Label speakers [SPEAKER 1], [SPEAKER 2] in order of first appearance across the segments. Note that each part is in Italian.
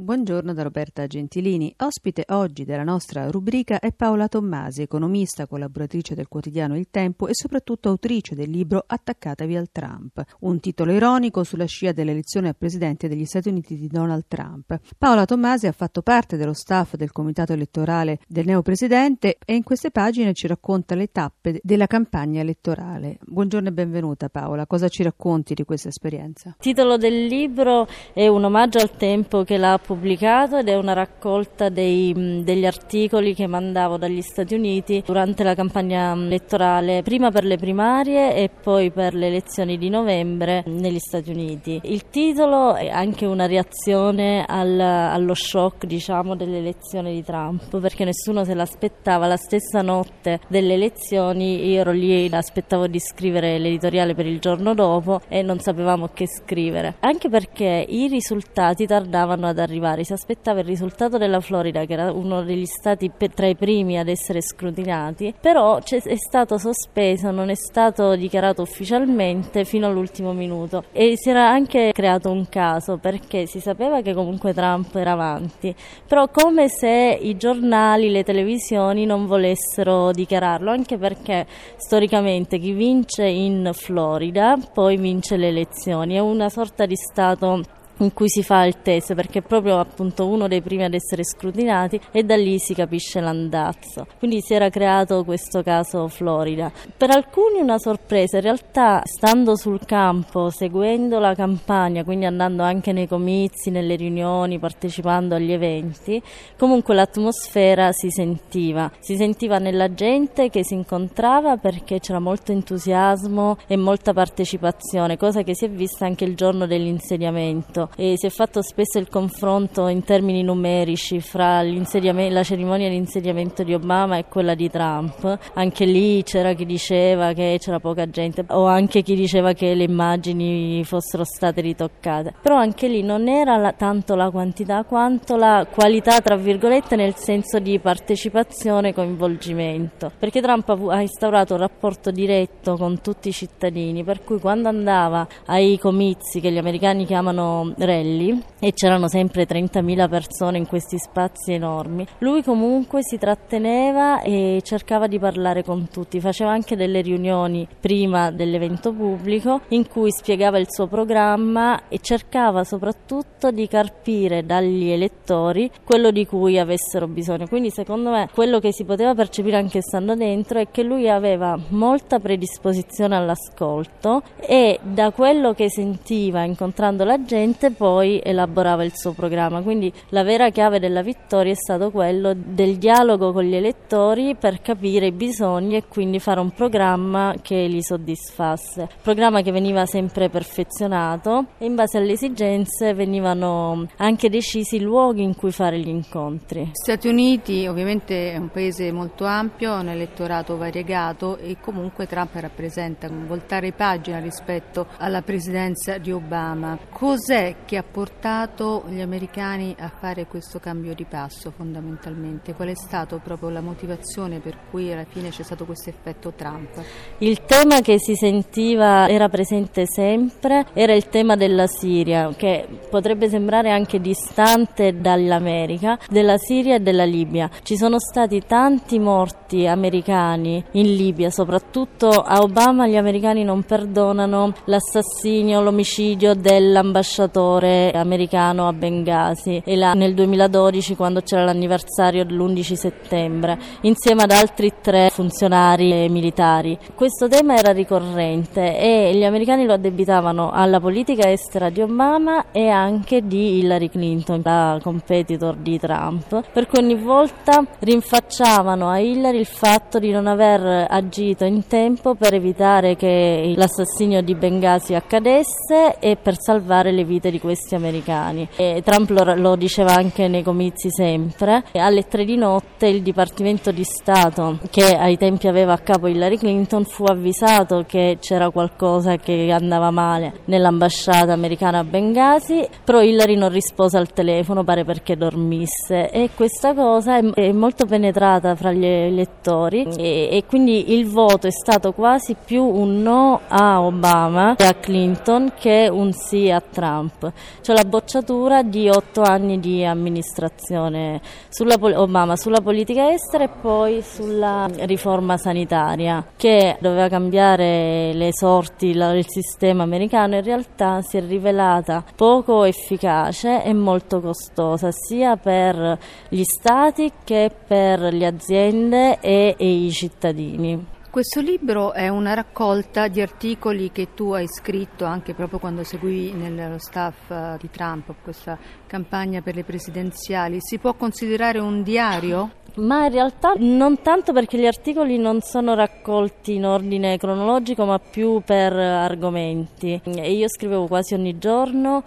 [SPEAKER 1] Buongiorno da Roberta Gentilini. Ospite oggi della nostra rubrica è Paola Tommasi, economista, collaboratrice del quotidiano Il Tempo e soprattutto autrice del libro Attaccatevi al Trump, un titolo ironico sulla scia dell'elezione a presidente degli Stati Uniti di Donald Trump. Paola Tommasi ha fatto parte dello staff del comitato elettorale del neopresidente e in queste pagine ci racconta le tappe della campagna elettorale. Buongiorno e benvenuta Paola, cosa ci racconti di questa esperienza?
[SPEAKER 2] Il titolo del libro è un omaggio al tempo che l'ha pubblicato ed è una raccolta dei, degli articoli che mandavo dagli Stati Uniti durante la campagna elettorale, prima per le primarie e poi per le elezioni di novembre negli Stati Uniti. Il titolo è anche una reazione al, allo shock diciamo, delle elezioni di Trump, perché nessuno se l'aspettava. La stessa notte delle elezioni io ero lì, aspettavo di scrivere l'editoriale per il giorno dopo e non sapevamo che scrivere, anche perché i risultati tardavano ad arrivare particolari. Si aspettava il risultato della Florida, che era uno degli stati tra i primi ad essere scrutinati, però è stato sospeso, non è stato dichiarato ufficialmente fino all'ultimo minuto. E si era anche creato un caso perché si sapeva che comunque Trump era avanti, però come se i giornali, le televisioni non volessero dichiararlo, anche perché storicamente chi vince in Florida poi vince le elezioni, è una sorta di stato in cui si fa il test perché è proprio appunto uno dei primi ad essere scrutinati e da lì si capisce l'andazzo. Quindi si era creato questo caso Florida. Per alcuni una sorpresa, in realtà stando sul campo, seguendo la campagna, quindi andando anche nei comizi, nelle riunioni, partecipando agli eventi, comunque l'atmosfera si sentiva, si sentiva nella gente che si incontrava perché c'era molto entusiasmo e molta partecipazione, cosa che si è vista anche il giorno dell'insediamento e si è fatto spesso il confronto in termini numerici fra la cerimonia di insediamento di Obama e quella di Trump. Anche lì c'era chi diceva che c'era poca gente o anche chi diceva che le immagini fossero state ritoccate. Però anche lì non era la, tanto la quantità quanto la qualità, tra virgolette, nel senso di partecipazione e coinvolgimento. Perché Trump ha instaurato un rapporto diretto con tutti i cittadini, per cui quando andava ai comizi che gli americani chiamano rally e c'erano sempre 30.000 persone in questi spazi enormi. Lui comunque si tratteneva e cercava di parlare con tutti, faceva anche delle riunioni prima dell'evento pubblico in cui spiegava il suo programma e cercava soprattutto di carpire dagli elettori quello di cui avessero bisogno. Quindi secondo me quello che si poteva percepire anche stando dentro è che lui aveva molta predisposizione all'ascolto e da quello che sentiva incontrando la gente poi elaborava il suo programma. Quindi la vera chiave della vittoria è stato quello del dialogo con gli elettori per capire i bisogni e quindi fare un programma che li soddisfasse. Programma che veniva sempre perfezionato e in base alle esigenze venivano anche decisi i luoghi in cui fare gli incontri.
[SPEAKER 1] Stati Uniti ovviamente è un paese molto ampio, un elettorato variegato e comunque Trump rappresenta un voltare pagina rispetto alla presidenza di Obama. Cos'è che ha portato gli americani a fare questo cambio di passo fondamentalmente? Qual è stata proprio la motivazione per cui alla fine c'è stato questo effetto Trump?
[SPEAKER 2] Il tema che si sentiva era presente sempre, era il tema della Siria, che potrebbe sembrare anche distante dall'America, della Siria e della Libia. Ci sono stati tanti morti americani in Libia, soprattutto a Obama gli americani non perdonano l'assassinio, l'omicidio dell'ambasciatore americano a Bengasi e là nel 2012 quando c'era l'anniversario dell'11 settembre insieme ad altri tre funzionari militari. Questo tema era ricorrente e gli americani lo addebitavano alla politica estera di Obama e anche di Hillary Clinton, la competitor di Trump, per cui ogni volta rinfacciavano a Hillary il fatto di non aver agito in tempo per evitare che l'assassinio di Bengasi accadesse e per salvare le vite di questi americani. E Trump lo, lo diceva anche nei comizi sempre. E alle tre di notte il Dipartimento di Stato, che ai tempi aveva a capo Hillary Clinton, fu avvisato che c'era qualcosa che andava male nell'ambasciata americana a Benghazi, però Hillary non rispose al telefono, pare perché dormisse. E questa cosa è, è molto penetrata fra gli elettori e, e quindi il voto è stato quasi più un no a Obama e a Clinton che un sì a Trump. C'è la bocciatura di otto anni di amministrazione sulla, Obama sulla politica estera e poi sulla riforma sanitaria che doveva cambiare le sorti, il sistema americano, in realtà si è rivelata poco efficace e molto costosa sia per gli stati che per le aziende e, e i cittadini.
[SPEAKER 1] Questo libro è una raccolta di articoli che tu hai scritto anche proprio quando seguivi nello staff eh, di Trump questa campagna per le presidenziali. Si può considerare un diario?
[SPEAKER 2] Ma in realtà non tanto perché gli articoli non sono raccolti in ordine cronologico, ma più per argomenti. E io scrivevo quasi ogni giorno,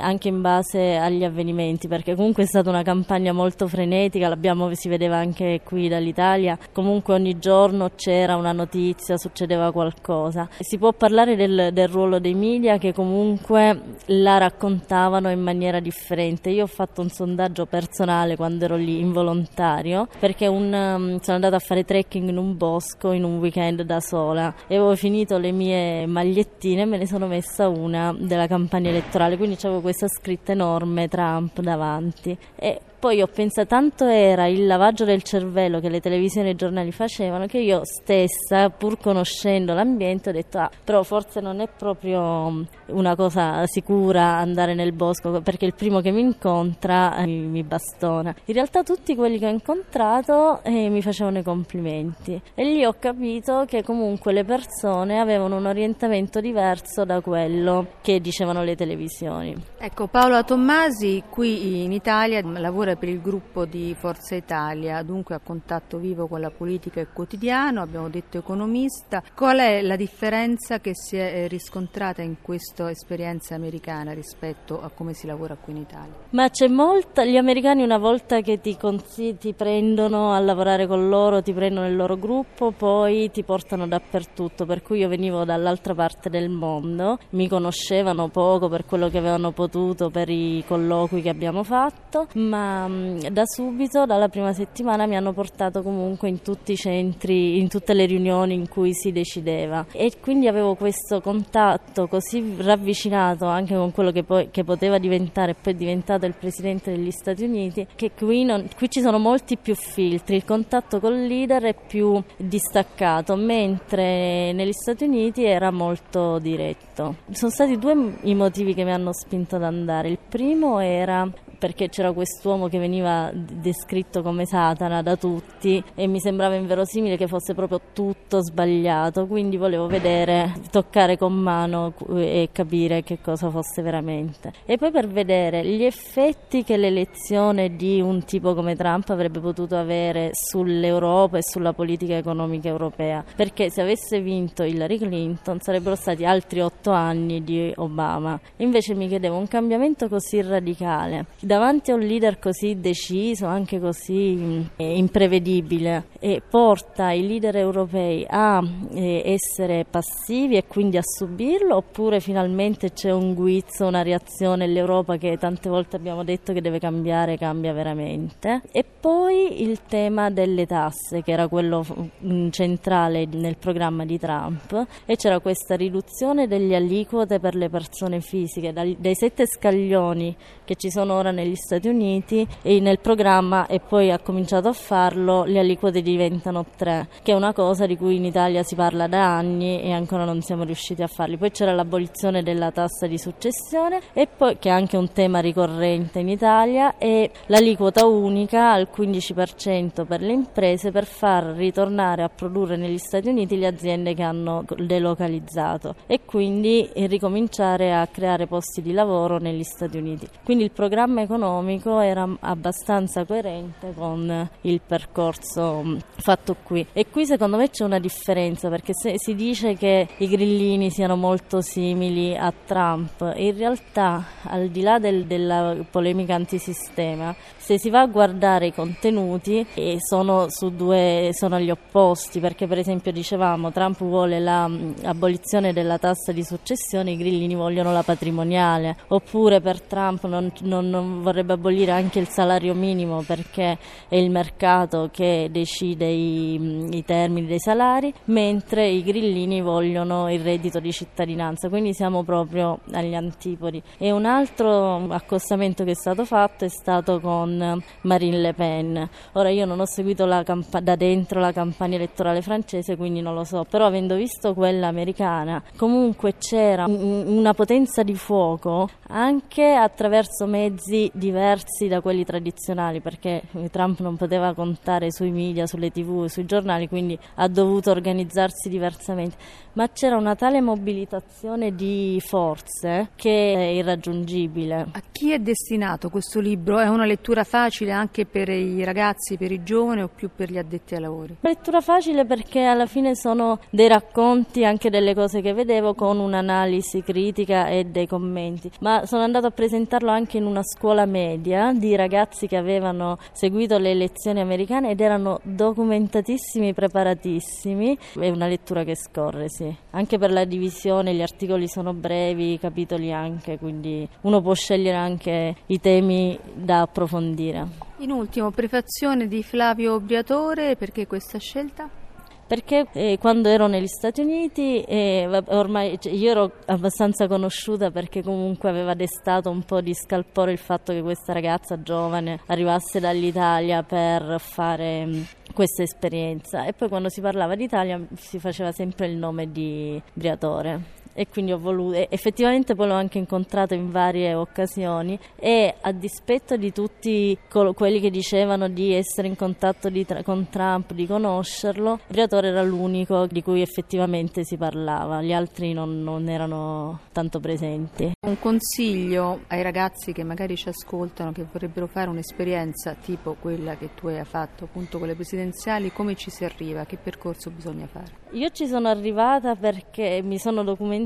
[SPEAKER 2] anche in base agli avvenimenti, perché comunque è stata una campagna molto frenetica, l'abbiamo, si vedeva anche qui dall'Italia. Comunque ogni giorno c'era una notizia, succedeva qualcosa. Si può parlare del, del ruolo dei media che comunque la raccontavano in maniera differente. Io ho fatto un sondaggio personale quando ero lì involontario perché un, um, sono andata a fare trekking in un bosco in un weekend da sola. E avevo finito le mie magliettine e me ne sono messa una della campagna elettorale, quindi avevo questa scritta enorme Trump davanti. E poi ho pensato, tanto era il lavaggio del cervello che le televisioni e i giornali facevano che io stessa, pur conoscendo l'ambiente, ho detto, ah, però forse non è proprio una cosa sicura andare nel bosco perché il primo che mi incontra eh, mi bastona. In realtà tutti quelli che ho incontrato eh, mi facevano i complimenti e lì ho capito che comunque le persone avevano un orientamento diverso da quello che dicevano le televisioni.
[SPEAKER 1] Ecco, Paola Tommasi qui in Italia lavora per il gruppo di Forza Italia, dunque a contatto vivo con la politica e quotidiano, abbiamo detto economista. Qual è la differenza che si è eh, riscontrata in questa esperienza americana rispetto a come si lavora qui in Italia?
[SPEAKER 2] Ma c'è molta, gli americani una volta che ti, consigli, ti prendono a lavorare con loro, ti prendono nel loro gruppo, poi ti portano dappertutto, per cui io venivo dall'altra parte del mondo, mi conoscevano poco per quello che avevano potuto per i colloqui che abbiamo fatto, ma Mm, da subito, dalla prima settimana, mi hanno portato comunque in tutti i centri, in tutte le riunioni in cui si decideva. E quindi avevo questo contatto così ravvicinato anche con quello che, poi, che poteva diventare e poi è diventato il Presidente degli Stati Uniti che qui, non, qui ci sono molti più filtri, il contatto col leader è più distaccato mentre negli Stati Uniti era molto diretto. Sono stati due i motivi che mi hanno spinto ad andare, il primo era perché c'era quest'uomo che veniva descritto come Satana da tutti e mi sembrava inverosimile che fosse proprio tutto sbagliato, quindi volevo vedere, toccare con mano e capire che cosa fosse veramente. E poi per vedere gli effetti che l'elezione di un tipo come Trump avrebbe potuto avere sull'Europa e sulla politica economica europea, perché se avesse vinto Hillary Clinton sarebbero stati altri otto anni di Obama. Invece mi chiedevo un cambiamento così radicale davanti a un leader così deciso, anche così eh, imprevedibile, e porta i leader europei a eh, essere passivi e quindi a subirlo, oppure finalmente c'è un guizzo, una reazione, l'Europa che tante volte abbiamo detto che deve cambiare, cambia veramente. E poi il tema delle tasse, che era quello mm, centrale nel programma di Trump, e c'era questa riduzione delle aliquote per le persone fisiche, dai sette scaglioni che ci sono ora negli Stati Uniti e nel programma e poi ha cominciato a farlo le aliquote diventano tre, che è una cosa di cui in Italia si parla da anni e ancora non siamo riusciti a farli. Poi c'era l'abolizione della tassa di successione e poi che è anche un tema ricorrente in Italia e l'aliquota unica al 15% per le imprese per far ritornare a produrre negli Stati Uniti le aziende che hanno delocalizzato e quindi ricominciare a creare posti di lavoro negli Stati Uniti. Quindi il programma economico era abbastanza coerente con il percorso mm, fatto qui. E qui secondo me c'è una differenza perché si dice che i grillini siano molto simili a Trump, in realtà al di là del, della polemica antisistema, se si va a guardare i contenuti sono, su due, sono agli opposti perché per esempio dicevamo Trump vuole l'abolizione mm, della tassa di successione, i grillini vogliono la patrimoniale, oppure per Trump non, non, non vorrebbe abolire anche il salario minimo perché è il mercato che decide i, i termini dei salari, mentre i grillini vogliono il reddito di cittadinanza, quindi siamo proprio agli antipodi. E un altro accostamento che è stato fatto è stato con Marine Le Pen. Ora io non ho seguito camp- da dentro la campagna elettorale francese, quindi non lo so, però avendo visto quella americana, comunque c'era un, una potenza di fuoco anche attraverso mezzi diversi da quelli tradizionali, perché Trump non poteva contare sui media, sulle tv, sui giornali, quindi ha dovuto organizzarsi diversamente. Ma c'era una tale mobilitazione di forze che è irraggiungibile.
[SPEAKER 1] A chi è destinato questo libro? È una lettura facile anche per i ragazzi, per i giovani o più per gli addetti ai lavori?
[SPEAKER 2] Lettura facile perché alla fine sono dei racconti anche delle cose che vedevo con un'analisi critica e dei commenti. Ma sono andato a presentarlo anche in una scuola media di ragazzi che avevano seguito le elezioni americane ed erano documentatissimi, preparatissimi. È una lettura che scorre, sì. Anche per la divisione, gli articoli sono brevi, i capitoli anche, quindi uno può scegliere anche i temi da approfondire.
[SPEAKER 1] In ultimo, prefazione di Flavio Briatore, perché questa scelta?
[SPEAKER 2] Perché eh, quando ero negli Stati Uniti eh, ormai cioè, io ero abbastanza conosciuta perché comunque aveva destato un po' di scalpore il fatto che questa ragazza giovane arrivasse dall'Italia per fare mh, questa esperienza. E poi quando si parlava d'Italia si faceva sempre il nome di Briatore e quindi ho voluto, effettivamente poi l'ho anche incontrato in varie occasioni e a dispetto di tutti col- quelli che dicevano di essere in contatto tra- con Trump, di conoscerlo, il relatore era l'unico di cui effettivamente si parlava, gli altri non, non erano tanto presenti.
[SPEAKER 1] Un consiglio ai ragazzi che magari ci ascoltano, che vorrebbero fare un'esperienza tipo quella che tu hai fatto appunto con le presidenziali, come ci si arriva, che percorso bisogna fare?
[SPEAKER 2] Io ci sono arrivata perché mi sono documentata,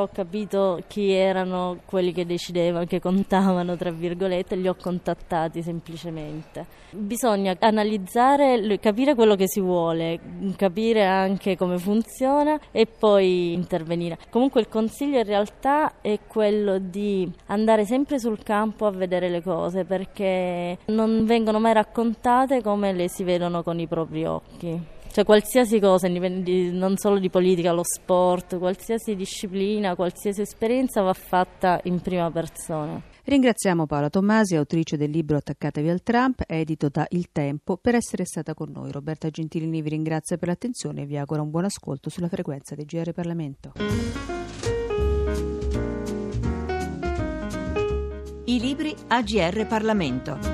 [SPEAKER 2] ho capito chi erano quelli che decidevano, che contavano, tra virgolette, li ho contattati semplicemente. Bisogna analizzare, capire quello che si vuole, capire anche come funziona e poi intervenire. Comunque il consiglio in realtà è quello di andare sempre sul campo a vedere le cose perché non vengono mai raccontate come le si vedono con i propri occhi. Cioè qualsiasi cosa, non solo di politica, lo sport, qualsiasi disciplina, qualsiasi esperienza va fatta in prima persona.
[SPEAKER 1] Ringraziamo Paola Tommasi, autrice del libro Attaccatevi al Trump, edito da Il Tempo, per essere stata con noi. Roberta Gentilini vi ringrazia per l'attenzione e vi augura un buon ascolto sulla frequenza di GR Parlamento.
[SPEAKER 3] I libri AGR Parlamento.